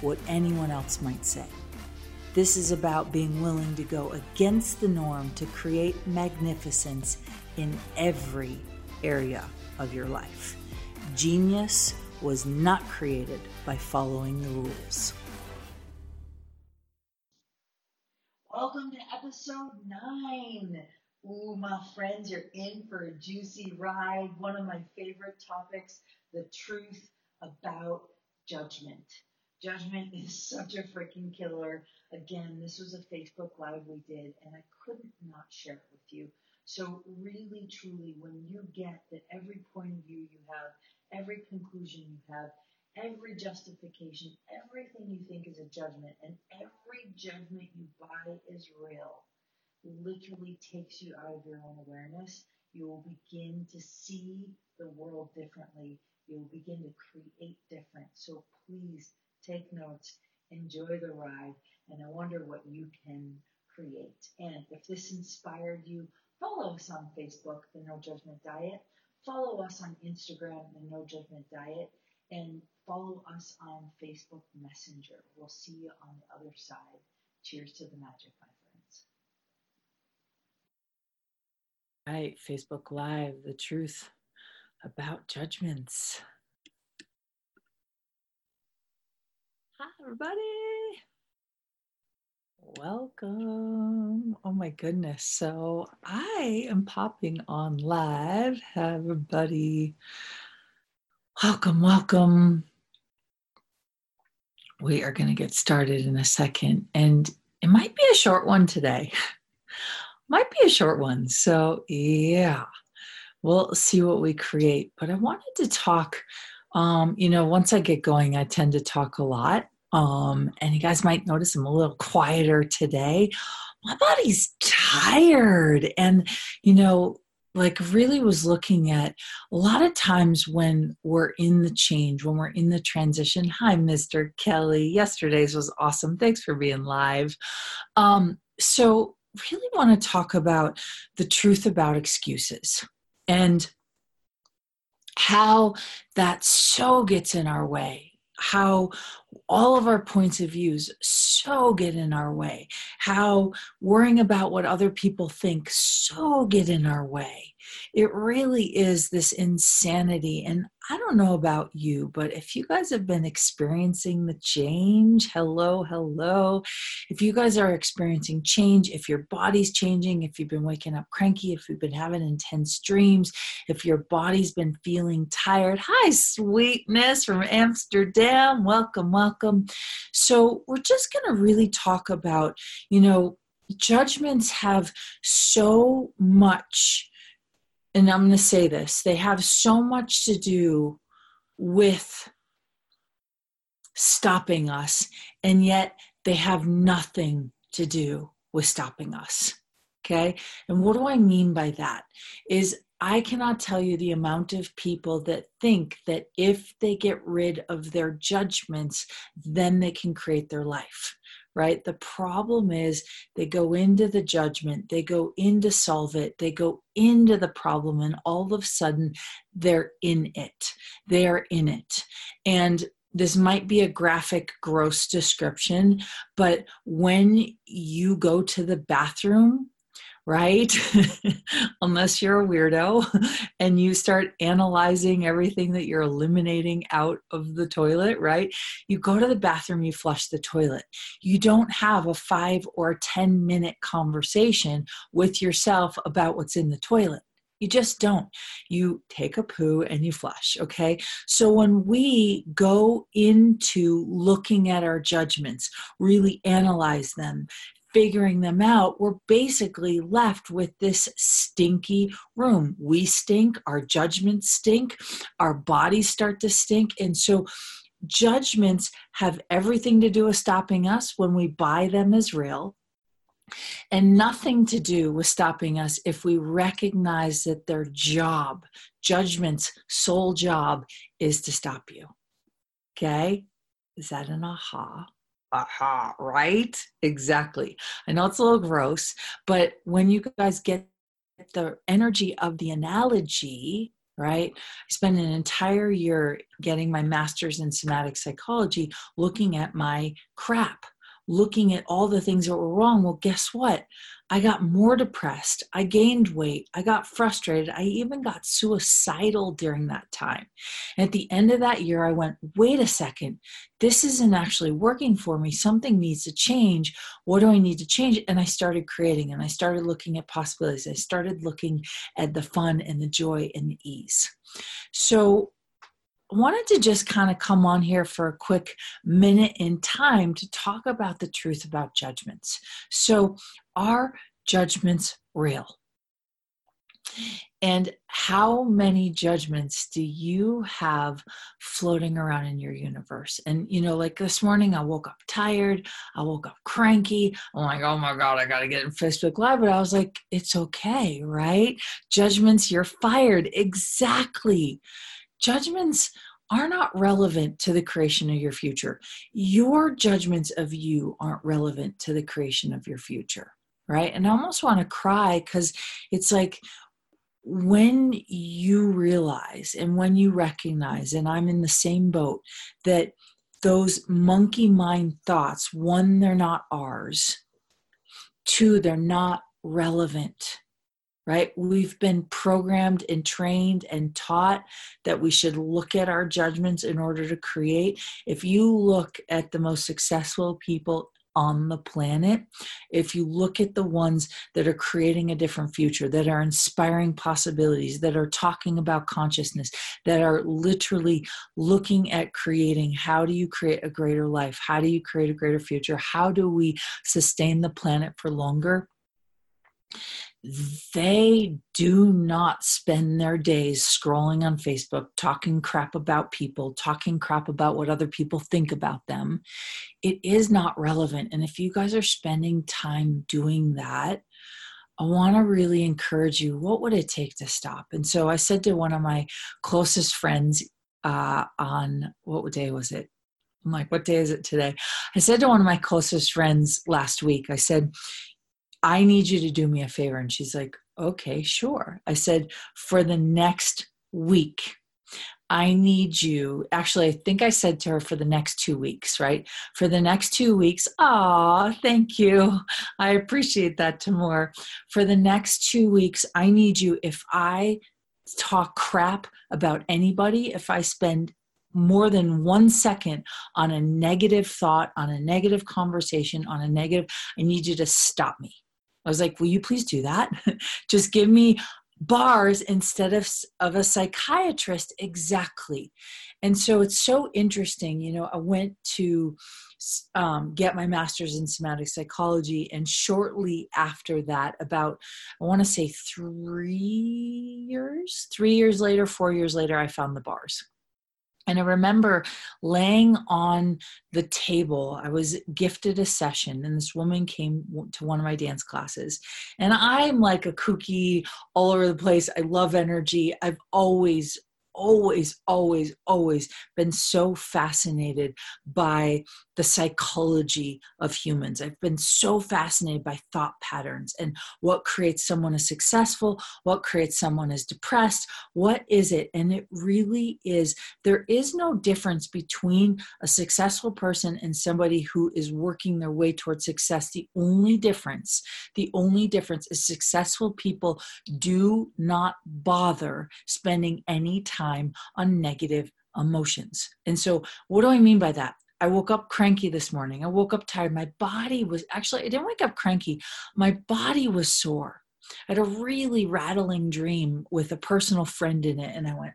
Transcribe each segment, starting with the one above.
what anyone else might say. This is about being willing to go against the norm to create magnificence in every area of your life. Genius was not created by following the rules. Welcome to episode nine. Ooh, my friends, you're in for a juicy ride. One of my favorite topics the truth about judgment. Judgment is such a freaking killer. Again, this was a Facebook Live we did, and I couldn't not share it with you. So, really, truly, when you get that every point of view you have, every conclusion you have, every justification, everything you think is a judgment, and every judgment you buy is real, literally takes you out of your own awareness, you will begin to see the world differently. You will begin to create different. So, please take notes, enjoy the ride, and I wonder what you can create. And if this inspired you, follow us on Facebook, The No Judgment Diet. Follow us on Instagram, The No Judgment Diet. And follow us on Facebook Messenger. We'll see you on the other side. Cheers to the magic, my friends. Right, Facebook Live, the truth about judgments. Hi, everybody. Welcome. Oh my goodness. So I am popping on live. Hi, everybody. Welcome, welcome. We are going to get started in a second, and it might be a short one today. might be a short one. So, yeah, we'll see what we create. But I wanted to talk um, you know, once I get going, I tend to talk a lot. Um, and you guys might notice I'm a little quieter today. My body's tired. And, you know, like really was looking at a lot of times when we're in the change, when we're in the transition. Hi, Mr. Kelly. Yesterday's was awesome. Thanks for being live. Um, so, really want to talk about the truth about excuses. And how that so gets in our way how all of our points of views so get in our way how worrying about what other people think so get in our way it really is this insanity. And I don't know about you, but if you guys have been experiencing the change, hello, hello. If you guys are experiencing change, if your body's changing, if you've been waking up cranky, if you've been having intense dreams, if your body's been feeling tired, hi, sweetness from Amsterdam. Welcome, welcome. So, we're just going to really talk about, you know, judgments have so much and I'm going to say this, they have so much to do with stopping us, and yet they have nothing to do with stopping us. Okay. And what do I mean by that? Is I cannot tell you the amount of people that think that if they get rid of their judgments, then they can create their life right? The problem is they go into the judgment, they go into solve it, they go into the problem, and all of a sudden they're in it. They are in it. And this might be a graphic, gross description, but when you go to the bathroom right? Unless you're a weirdo and you start analyzing everything that you're eliminating out of the toilet, right? You go to the bathroom, you flush the toilet. You don't have a five or 10 minute conversation with yourself about what's in the toilet. You just don't. You take a poo and you flush, okay? So when we go into looking at our judgments, really analyze them, figuring them out, we're basically left with this stinky room. We stink, our judgments stink, our bodies start to stink. And so judgments have everything to do with stopping us when we buy them as real and nothing to do with stopping us if we recognize that their job, judgment's sole job, is to stop you. Okay? Is that an aha? Aha, right? Exactly. I know it's a little gross, but when you guys get the energy of the analogy, right? I spent an entire year getting my master's in somatic psychology looking at my crap looking at all the things that were wrong. Well, guess what? I got more depressed. I gained weight. I got frustrated. I even got suicidal during that time. And at the end of that year, I went, wait a second, this isn't actually working for me. Something needs to change. What do I need to change? And I started creating and I started looking at possibilities. I started looking at the fun and the joy and the ease. So wanted to just kind of come on here for a quick minute in time to talk about the truth about judgments. So, are judgments real? And how many judgments do you have floating around in your universe? And, you know, like this morning, I woke up tired. I woke up cranky. I'm like, oh my God, I got to get in Facebook Live. But I was like, it's okay, right? Judgments, you're fired. Exactly judgments are not relevant to the creation of your future. Your judgments of you aren't relevant to the creation of your future, right? And I almost want to cry because it's like when you realize and when you recognize, and I'm in the same boat, that those monkey mind thoughts, one, they're not ours, two, they're not relevant right? We've been programmed and trained and taught that we should look at our judgments in order to create. If you look at the most successful people on the planet, if you look at the ones that are creating a different future, that are inspiring possibilities, that are talking about consciousness, that are literally looking at creating how do you create a greater life? How do you create a greater future? How do we sustain the planet for longer? They do not spend their days scrolling on Facebook, talking crap about people, talking crap about what other people think about them. It is not relevant. And if you guys are spending time doing that, I want to really encourage you what would it take to stop? And so I said to one of my closest friends uh, on what day was it? I'm like, what day is it today? I said to one of my closest friends last week, I said, I need you to do me a favor. And she's like, okay, sure. I said, for the next week, I need you. Actually, I think I said to her for the next two weeks, right? For the next two weeks. Ah, thank you. I appreciate that, Tamor. For the next two weeks, I need you. If I talk crap about anybody, if I spend more than one second on a negative thought, on a negative conversation, on a negative, I need you to stop me. I was like, will you please do that? Just give me bars instead of, of a psychiatrist. Exactly. And so it's so interesting. You know, I went to um, get my master's in somatic psychology. And shortly after that, about, I want to say three years, three years later, four years later, I found the bars. And I remember laying on the table, I was gifted a session, and this woman came to one of my dance classes. And I'm like a kooky all over the place. I love energy. I've always, always, always, always been so fascinated by the psychology of humans. I've been so fascinated by thought patterns and what creates someone as successful, what creates someone as depressed, what is it? And it really is, there is no difference between a successful person and somebody who is working their way towards success. The only difference, the only difference is successful people do not bother spending any time on negative emotions. And so, what do I mean by that? I woke up cranky this morning. I woke up tired. My body was actually, I didn't wake up cranky. My body was sore. I had a really rattling dream with a personal friend in it. And I went,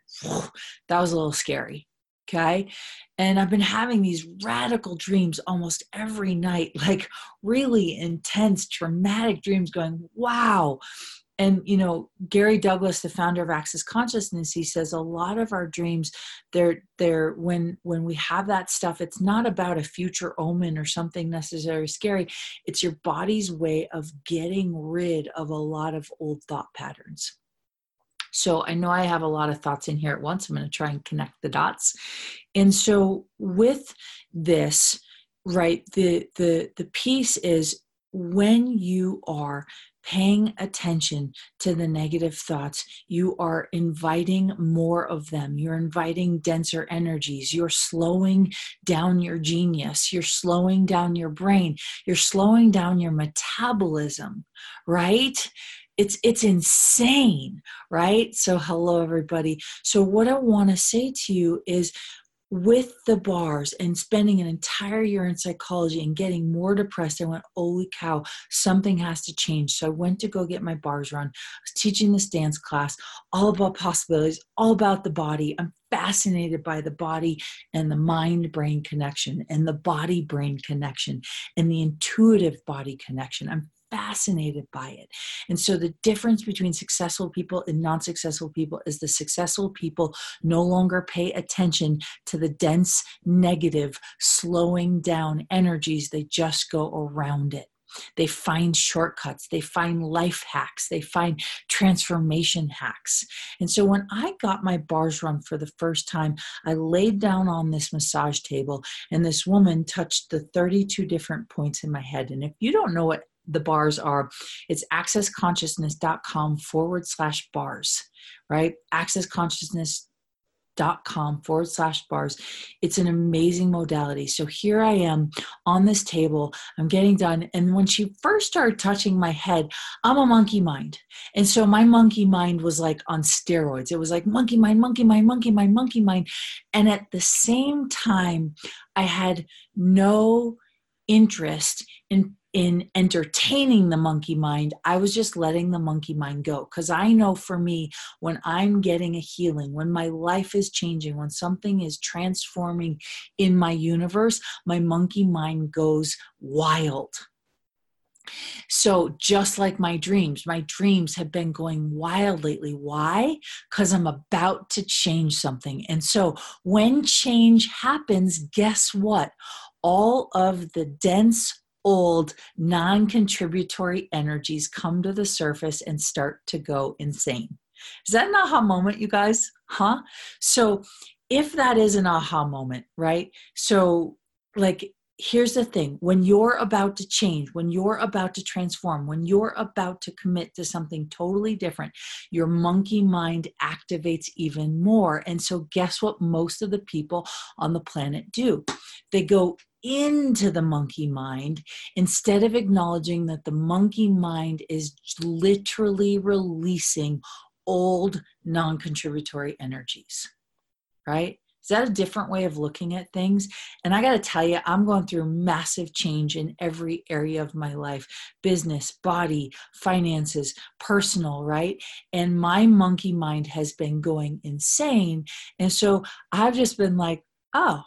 that was a little scary. Okay. And I've been having these radical dreams almost every night, like really intense, traumatic dreams going, wow. And you know gary douglas the founder of access consciousness he says a lot of our dreams they're they're when when we have that stuff it's not about a future omen or something necessarily scary it's your body's way of getting rid of a lot of old thought patterns so I know I have a lot of thoughts in here at once. I'm going to try and connect the dots. And so with this, right, the the the piece is when you are paying attention to the negative thoughts, you are inviting more of them. You're inviting denser energies. You're slowing down your genius. You're slowing down your brain. You're slowing down your metabolism, right? it's it's insane right so hello everybody so what i want to say to you is with the bars and spending an entire year in psychology and getting more depressed, I went, holy cow, something has to change. So I went to go get my bars run. I was teaching this dance class, all about possibilities, all about the body. I'm fascinated by the body and the mind brain connection and the body brain connection and the intuitive body connection. I'm fascinated by it. And so the difference between successful people and non successful people is the successful people no longer pay attention to the dense, negative, slowing down energies, they just go around it. They find shortcuts, they find life hacks, they find transformation hacks. And so when I got my bars run for the first time, I laid down on this massage table and this woman touched the 32 different points in my head. And if you don't know what the bars are it's accessconsciousness.com forward slash bars right? Accessconsciousness.com forward slash bars. It's an amazing modality. So here i am on this table. I'm getting done. And when she first started touching my head i'm a monkey mind. And so my monkey mind was like on steroids. It was like monkey mind monkey mind monkey mind monkey mind. And at the same time i had no interest in in entertaining the monkey mind, I was just letting the monkey mind go. Because I know for me, when I'm getting a healing, when my life is changing, when something is transforming in my universe, my monkey mind goes wild. So, just like my dreams, my dreams have been going wild lately. Why? Because I'm about to change something. And so, when change happens, guess what? All of the dense old non contributory energies come to the surface and start to go insane. Is that an aha moment, you guys? Huh? So, if that is an aha moment, right? So, like, here's the thing when you're about to change, when you're about to transform, when you're about to commit to something totally different, your monkey mind activates even more. And so, guess what most of the people on the planet do? They go into the monkey mind instead of acknowledging that the monkey mind is literally releasing old non contributory energies, right? Is that a different way of looking at things? And I got to tell you, I'm going through massive change in every area of my life business, body, finances, personal, right? And my monkey mind has been going insane. And so I've just been like, oh,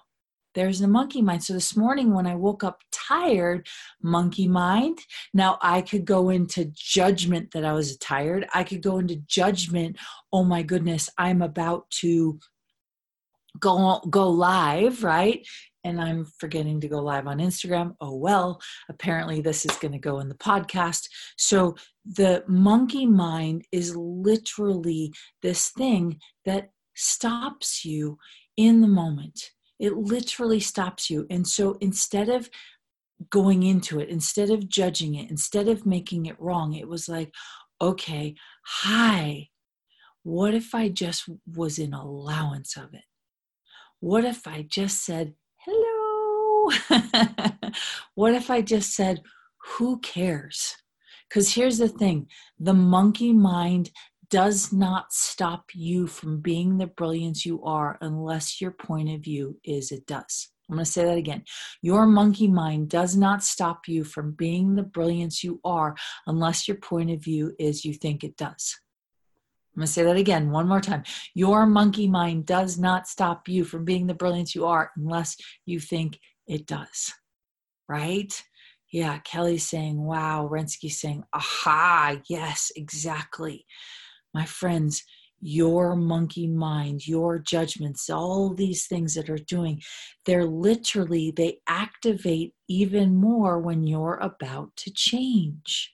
there's the monkey mind. So this morning when I woke up tired, monkey mind. Now I could go into judgment that I was tired. I could go into judgment, oh my goodness, I'm about to go go live, right? And I'm forgetting to go live on Instagram. Oh well, apparently this is going to go in the podcast. So the monkey mind is literally this thing that stops you in the moment it literally stops you. And so instead of going into it, instead of judging it, instead of making it wrong, it was like, okay, hi, what if I just was in allowance of it? What if I just said, hello? what if I just said, who cares? Because here's the thing the monkey mind does not stop you from being the brilliance you are unless your point of view is it does. I'm going to say that again. Your monkey mind does not stop you from being the brilliance you are unless your point of view is you think it does. I'm going to say that again one more time. Your monkey mind does not stop you from being the brilliance you are unless you think it does. Right? Yeah, Kelly's saying, wow. Rensky's saying, aha, yes, exactly. My friends, your monkey mind, your judgments, all these things that are doing, they're literally, they activate even more when you're about to change.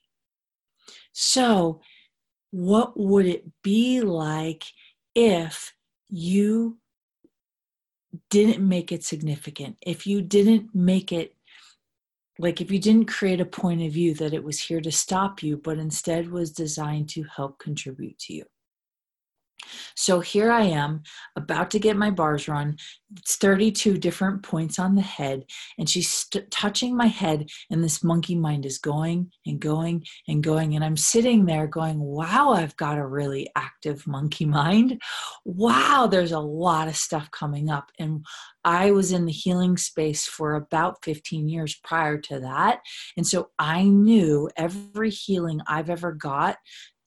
So, what would it be like if you didn't make it significant? If you didn't make it like if you didn't create a point of view that it was here to stop you, but instead was designed to help contribute to you. So here I am about to get my bars run. It's 32 different points on the head, and she's st- touching my head, and this monkey mind is going and going and going. And I'm sitting there going, Wow, I've got a really active monkey mind. Wow, there's a lot of stuff coming up. And I was in the healing space for about 15 years prior to that. And so I knew every healing I've ever got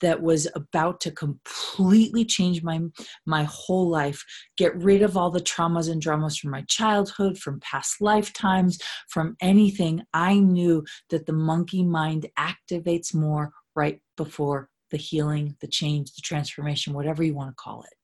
that was about to completely change my my whole life. Get rid of all the traumas and dramas from my childhood from past lifetimes from anything. I knew that the monkey mind activates more right before the healing the change the transformation whatever you want to call it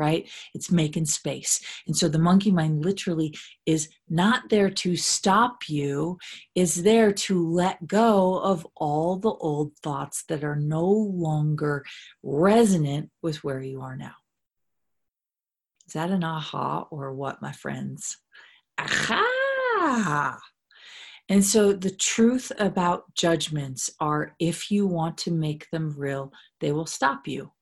right? It's making space. And so the monkey mind literally is not there to stop you, is there to let go of all the old thoughts that are no longer resonant with where you are now. Is that an aha or what, my friends? Aha! And so the truth about judgments are if you want to make them real, they will stop you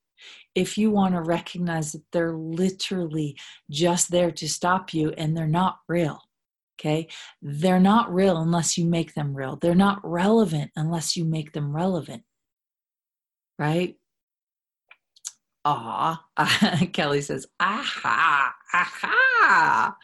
if you want to recognize that they're literally just there to stop you and they're not real. Okay. They're not real unless you make them real. They're not relevant unless you make them relevant. Right? Ah, Kelly says, aha, aha.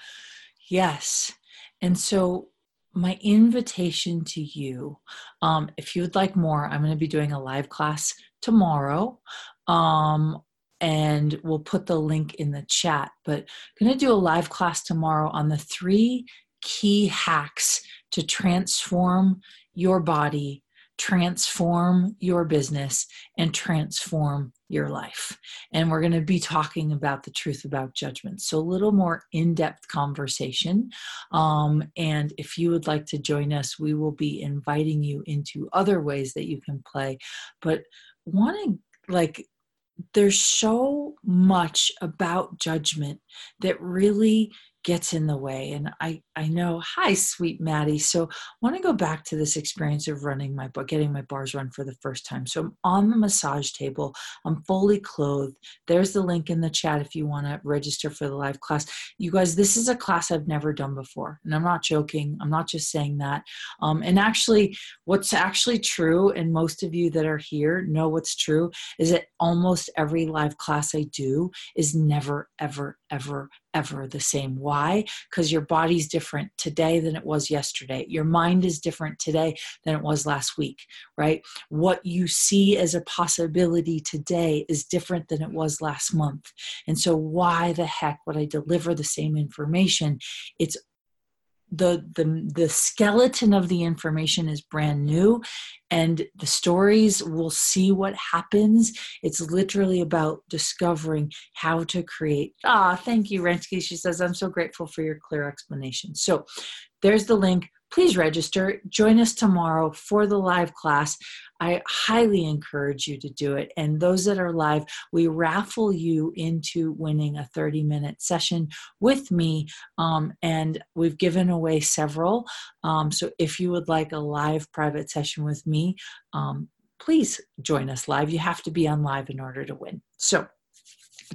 Yes. And so, my invitation to you, um, if you would like more, I'm going to be doing a live class tomorrow um, and we'll put the link in the chat. But I'm going to do a live class tomorrow on the three key hacks to transform your body, transform your business, and transform your life. And we're going to be talking about the truth about judgment. So, a little more in depth conversation. Um, and if you would like to join us, we will be inviting you into other ways that you can play. But wanting like there's so much about judgment that really gets in the way. And I, I know, hi, sweet Maddie. So I want to go back to this experience of running my, book, getting my bars run for the first time. So I'm on the massage table. I'm fully clothed. There's the link in the chat if you want to register for the live class. You guys, this is a class I've never done before. And I'm not joking. I'm not just saying that. Um, and actually, what's actually true, and most of you that are here know what's true, is that almost every live class I do is never, ever, ever, ever the same. Why? Because your body's different today than it was yesterday. Your mind is different today than it was last week, right? What you see as a possibility today is different than it was last month. And so, why the heck would I deliver the same information? It's the the the skeleton of the information is brand new and the stories will see what happens. It's literally about discovering how to create. Ah thank you rensky she says i'm so grateful for your clear explanation. So there's the link please register. Join us tomorrow for the live class. I highly encourage you to do it. And those that are live, we raffle you into winning a 30 minute session with me. Um, and we've given away several. Um, so if you would like a live private session with me, um, please join us live. You have to be on live in order to win. So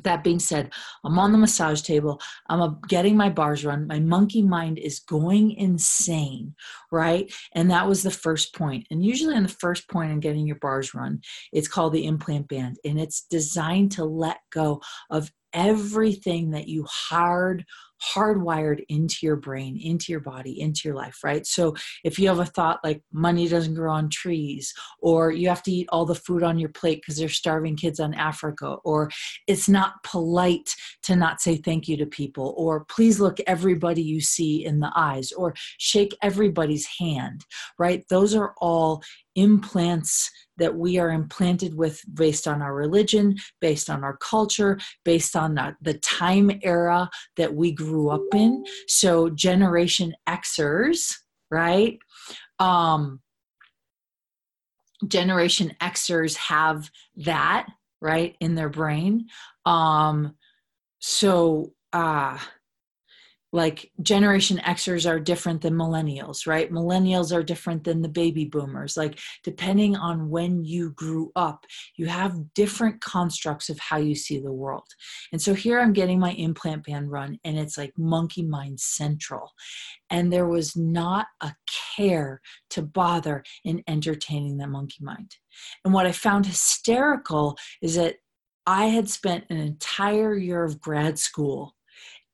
that being said, I'm on the massage table. I'm getting my bars run. My monkey mind is going insane, right? And that was the first point. And usually, on the first point in getting your bars run, it's called the implant band, and it's designed to let go of everything that you hard hardwired into your brain, into your body, into your life, right? So if you have a thought like money doesn't grow on trees, or you have to eat all the food on your plate because there's starving kids on Africa, or it's not polite to not say thank you to people, or please look everybody you see in the eyes, or shake everybody's hand, right? Those are all implants that we are implanted with based on our religion, based on our culture, based on the, the time era that we grew up in. So, Generation Xers, right? Um, Generation Xers have that, right, in their brain. Um, so, uh, like generation xers are different than millennials right? Millennials are different than the baby boomers. Like depending on when you grew up you have different constructs of how you see the world. And so here i'm getting my implant band run and it's like monkey mind central. And there was not a care to bother in entertaining that monkey mind. And what i found hysterical is that i had spent an entire year of grad school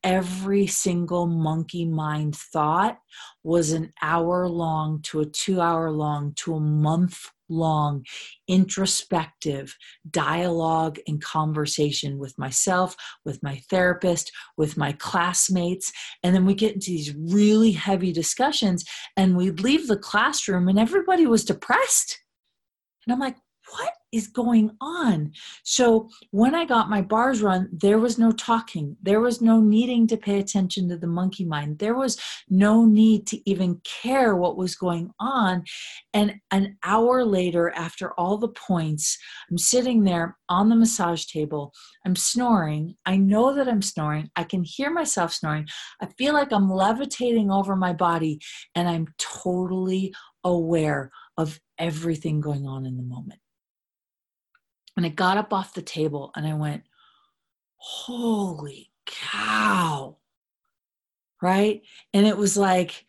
every single monkey mind thought was an hour long to a two hour long to a month long introspective dialogue and conversation with myself, with my therapist, with my classmates. And then we get into these really heavy discussions, and we'd leave the classroom, and everybody was depressed. And I'm like, what is going on? So when I got my bars run, there was no talking. There was no needing to pay attention to the monkey mind. There was no need to even care what was going on. And an hour later, after all the points, I'm sitting there on the massage table. I'm snoring. I know that I'm snoring. I can hear myself snoring. I feel like I'm levitating over my body and I'm totally aware of everything going on in the moment. And I got up off the table and I went, Holy cow. Right. And it was like,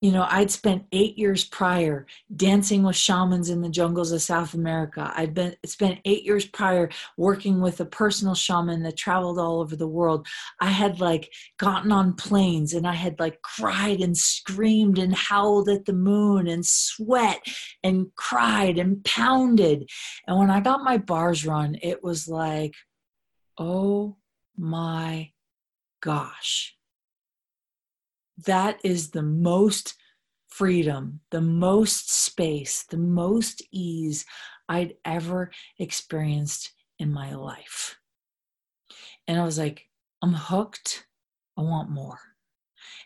you know, I'd spent eight years prior dancing with shamans in the jungles of South America. I'd been spent eight years prior working with a personal shaman that traveled all over the world. I had like gotten on planes and I had like cried and screamed and howled at the moon and sweat and cried and pounded. And when I got my bars run, it was like, oh my gosh that is the most freedom, the most space, the most ease I'd ever experienced in my life. And I was like, I'm hooked. I want more.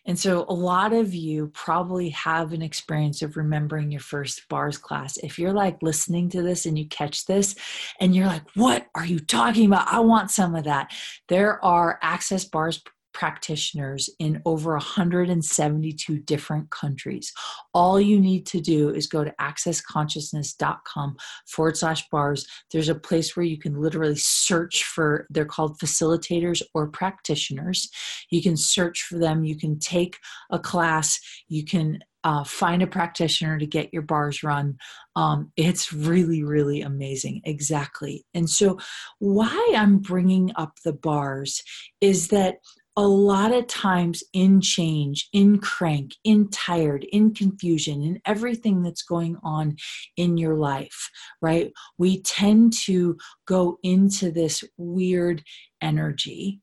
And so, a lot of you probably have an experience of remembering your first bars class. If you're like listening to this and you catch this and you're like, What are you talking about? I want some of that. There are access bars practitioners in over 172 different countries. All you need to do is go to accessconsciousness.com forward slash bars. There's a place where you can literally search for, they're called facilitators or practitioners. You can search for them. You can take a class. You can uh, find a practitioner to get your bars run. Um, it's really, really amazing. Exactly. And so, why I'm bringing up the bars is that a lot of times in change, in crank, in tired, in confusion, in everything that's going on in your life, right? We tend to go into this weird energy.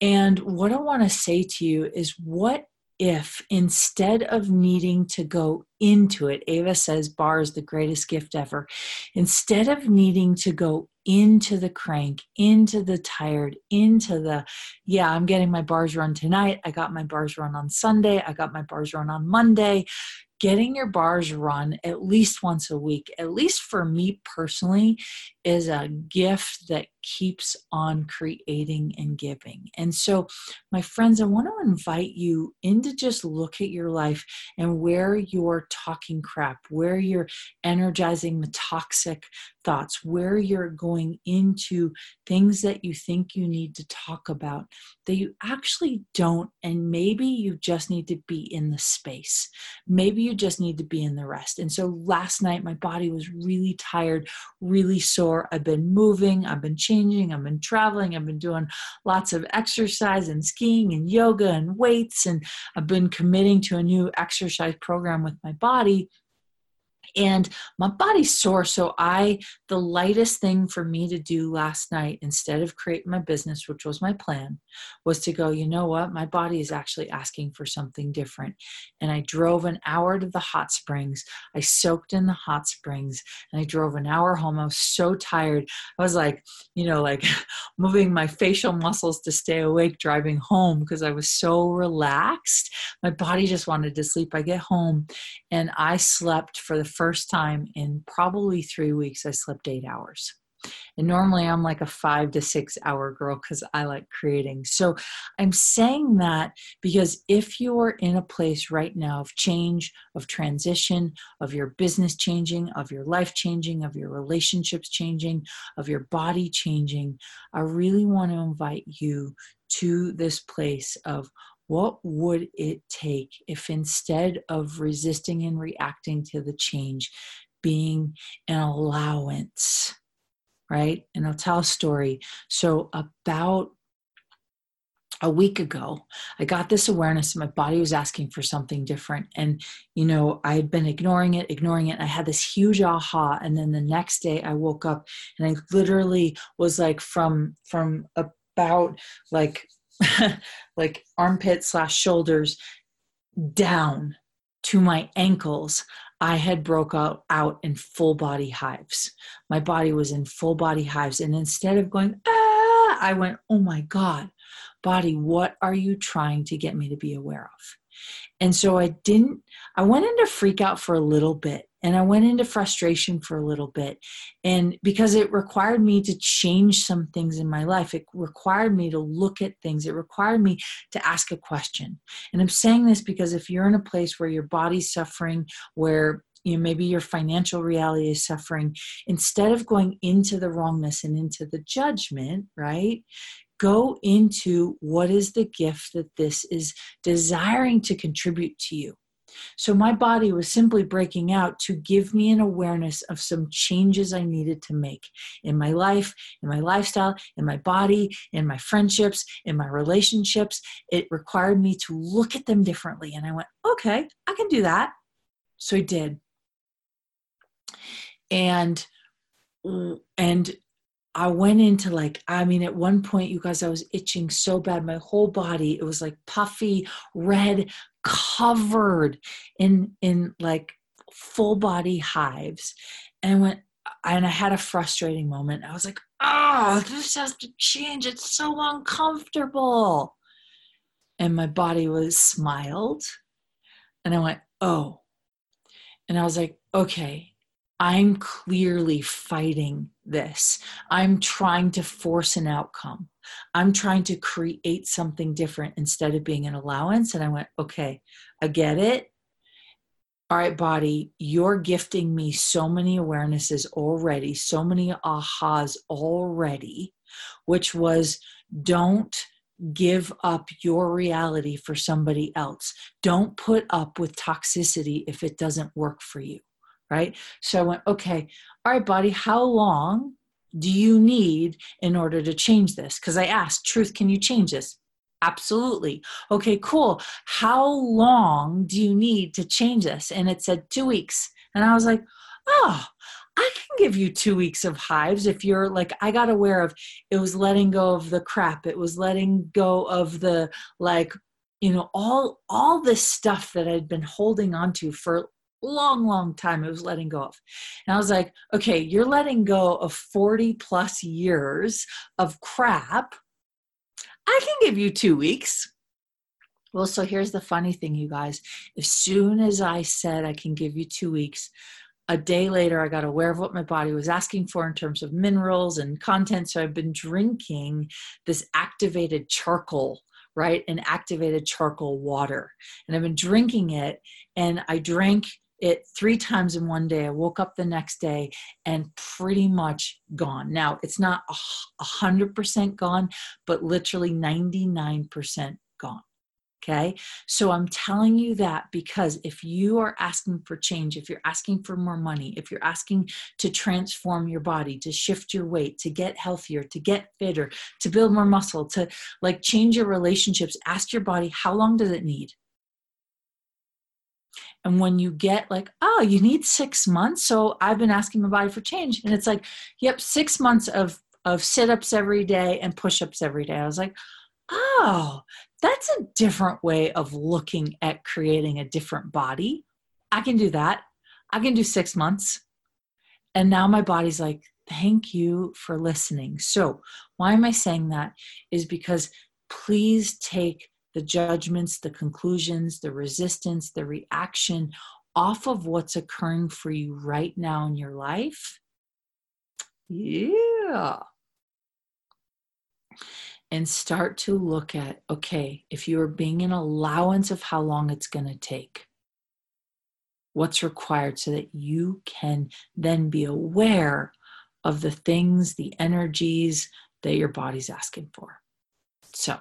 And what I want to say to you is what if instead of needing to go into it, Ava says bar is the greatest gift ever, instead of needing to go into the crank, into the tired, into the, yeah, I'm getting my bars run tonight. I got my bars run on Sunday. I got my bars run on Monday getting your bars run at least once a week, at least for me personally, is a gift that keeps on creating and giving. And so, my friends, I want to invite you into just look at your life and where you're talking crap, where you're energizing the toxic thoughts, where you're going into things that you think you need to talk about that you actually don't. And maybe you just need to be in the space. Maybe you just need to be in the rest. And so last night, my body was really tired, really sore. I've been moving, I've been changing, I've been traveling, I've been doing lots of exercise and skiing and yoga and weights, and I've been committing to a new exercise program with my body and my body's sore so i the lightest thing for me to do last night instead of creating my business which was my plan was to go you know what? My body is actually asking for something different. And i drove an hour to the hot springs. I soaked in the hot springs and i drove an hour home. I was so tired. I was like you know like moving my facial muscles to stay awake driving home because i was so relaxed. My body just wanted to sleep. I get home and i slept for the first time in probably three weeks, I slept eight hours. And normally I'm like a five to six hour girl because I like creating. So I'm saying that because if you are in a place right now of change, of transition, of your business changing, of your life changing, of your relationships changing, of your body changing, I really want to invite you to this place of what would it take if instead of resisting and reacting to the change, being an allowance, right? And I'll tell a story. So, about a week ago, I got this awareness my body was asking for something different. And, you know, I had been ignoring it, ignoring it. I had this huge aha. And then the next day I woke up and I literally was like from, from about like like armpit slash shoulders down to my ankles i had broke out, out in full body hives. My body was in full body hives. And instead of going ah i went oh my god body what are you trying to get me to be aware of? And so i didn't i went into freak out for a little bit and I went into frustration for a little bit. And because it required me to change some things in my life, it required me to look at things, it required me to ask a question. And I'm saying this because if you're in a place where your body's suffering, where you know maybe your financial reality is suffering instead of going into the wrongness and into the judgment right go into what is the gift that this is desiring to contribute to you so my body was simply breaking out to give me an awareness of some changes I needed to make in my life, in my lifestyle, in my body, in my friendships, in my relationships. It required me to look at them differently. And I went, okay, I can do that. So I did. And and I went into like, I mean, at one point, you guys, I was itching so bad. My whole body, it was like puffy, red, covered in in like full body hives. And went, and I had a frustrating moment. I was like, oh, this has to change. It's so uncomfortable. And my body was smiled. And I went, oh. And I was like, okay, I'm clearly fighting this. I'm trying to force an outcome. I'm trying to create something different instead of being an allowance. And I went, okay, I get it. All right, body, you're gifting me so many awarenesses already, so many ahas already, which was don't give up your reality for somebody else. Don't put up with toxicity if it doesn't work for you right? So I went, okay, all right, body, how long do you need in order to change this? Because I asked, truth, can you change this? Absolutely. Okay, cool. How long do you need to change this? And it said two weeks. And I was like, oh, I can give you two weeks of hives if you're like, I got aware of it was letting go of the crap. It was letting go of the like, you know, all all this stuff that I'd been holding on to for long, long time it was letting go of. And I was like, okay, you're letting go of 40 plus years of crap. I can give you two weeks. Well, so here's the funny thing, you guys. As soon as I said I can give you two weeks, a day later, I got aware of what my body was asking for in terms of minerals and content. So I've been drinking this activated charcoal right? And activated charcoal water. And I've been drinking it, and I drank it three times in one day. I woke up the next day and pretty much gone. Now, it's not a 100% gone, but literally 99% gone. Okay. So I'm telling you that because if you are asking for change, if you're asking for more money, if you're asking to transform your body, to shift your weight, to get healthier, to get fitter, to build more muscle, to like change your relationships, ask your body, how long does it need? And when you get like, oh, you need six months. So I've been asking my body for change. And it's like, yep, six months of of sit-ups every day and push-ups every day. I was like, oh, that's a different way of looking at creating a different body. I can do that. I can do six months. And now my body's like, thank you for listening. So, why am I saying that? Is because please take the judgments, the conclusions, the resistance, the reaction off of what's occurring for you right now in your life. Yeah and start to look at okay, if you are being an allowance of how long it's going to take, what's required so that you can then be aware of the things, the energies that your body's asking for. So,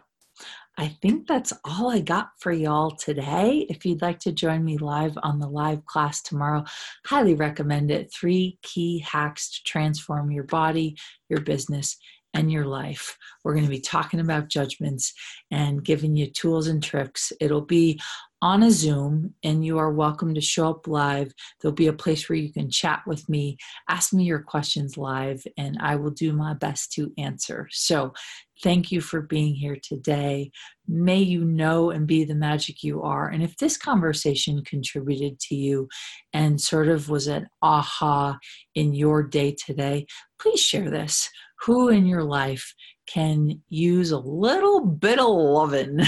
I think that's all I got for y'all today. If you'd like to join me live on the live class tomorrow, highly recommend it. Three key hacks to transform your body, your business, and your life. We're going to be talking about judgments and giving you tools and tricks. It'll be on a Zoom, and you are welcome to show up live. There'll be a place where you can chat with me, ask me your questions live, and I will do my best to answer. So, thank you for being here today. May you know and be the magic you are. And if this conversation contributed to you and sort of was an aha in your day today, please share this who in your life can use a little bit of loving.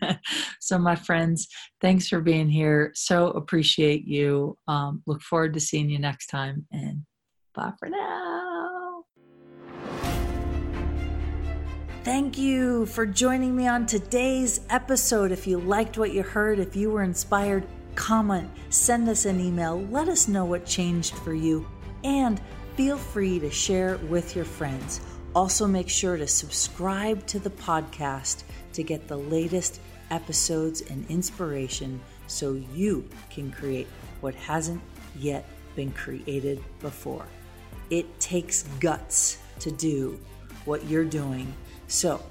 so, my friends, thanks for being here. So appreciate you. Um, look forward to seeing you next time, and bye for now. Thank you for joining me on today's episode. If you liked what you heard, if you were inspired, comment, send us an email, let us know what changed for you, and feel free to share with your friends. Also, make sure to subscribe to the podcast to get the latest episodes and inspiration so you can create what hasn't yet been created before. It takes guts to do what you're doing. So,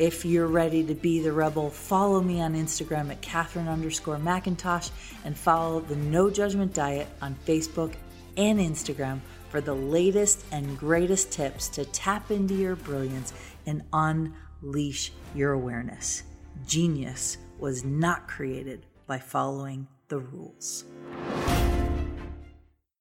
if you're ready to be the rebel, follow me on Instagram at Katherine underscore McIntosh and follow the No Judgment Diet on Facebook and Instagram for the latest and greatest tips to tap into your brilliance and unleash your awareness. Genius was not created by following the rules.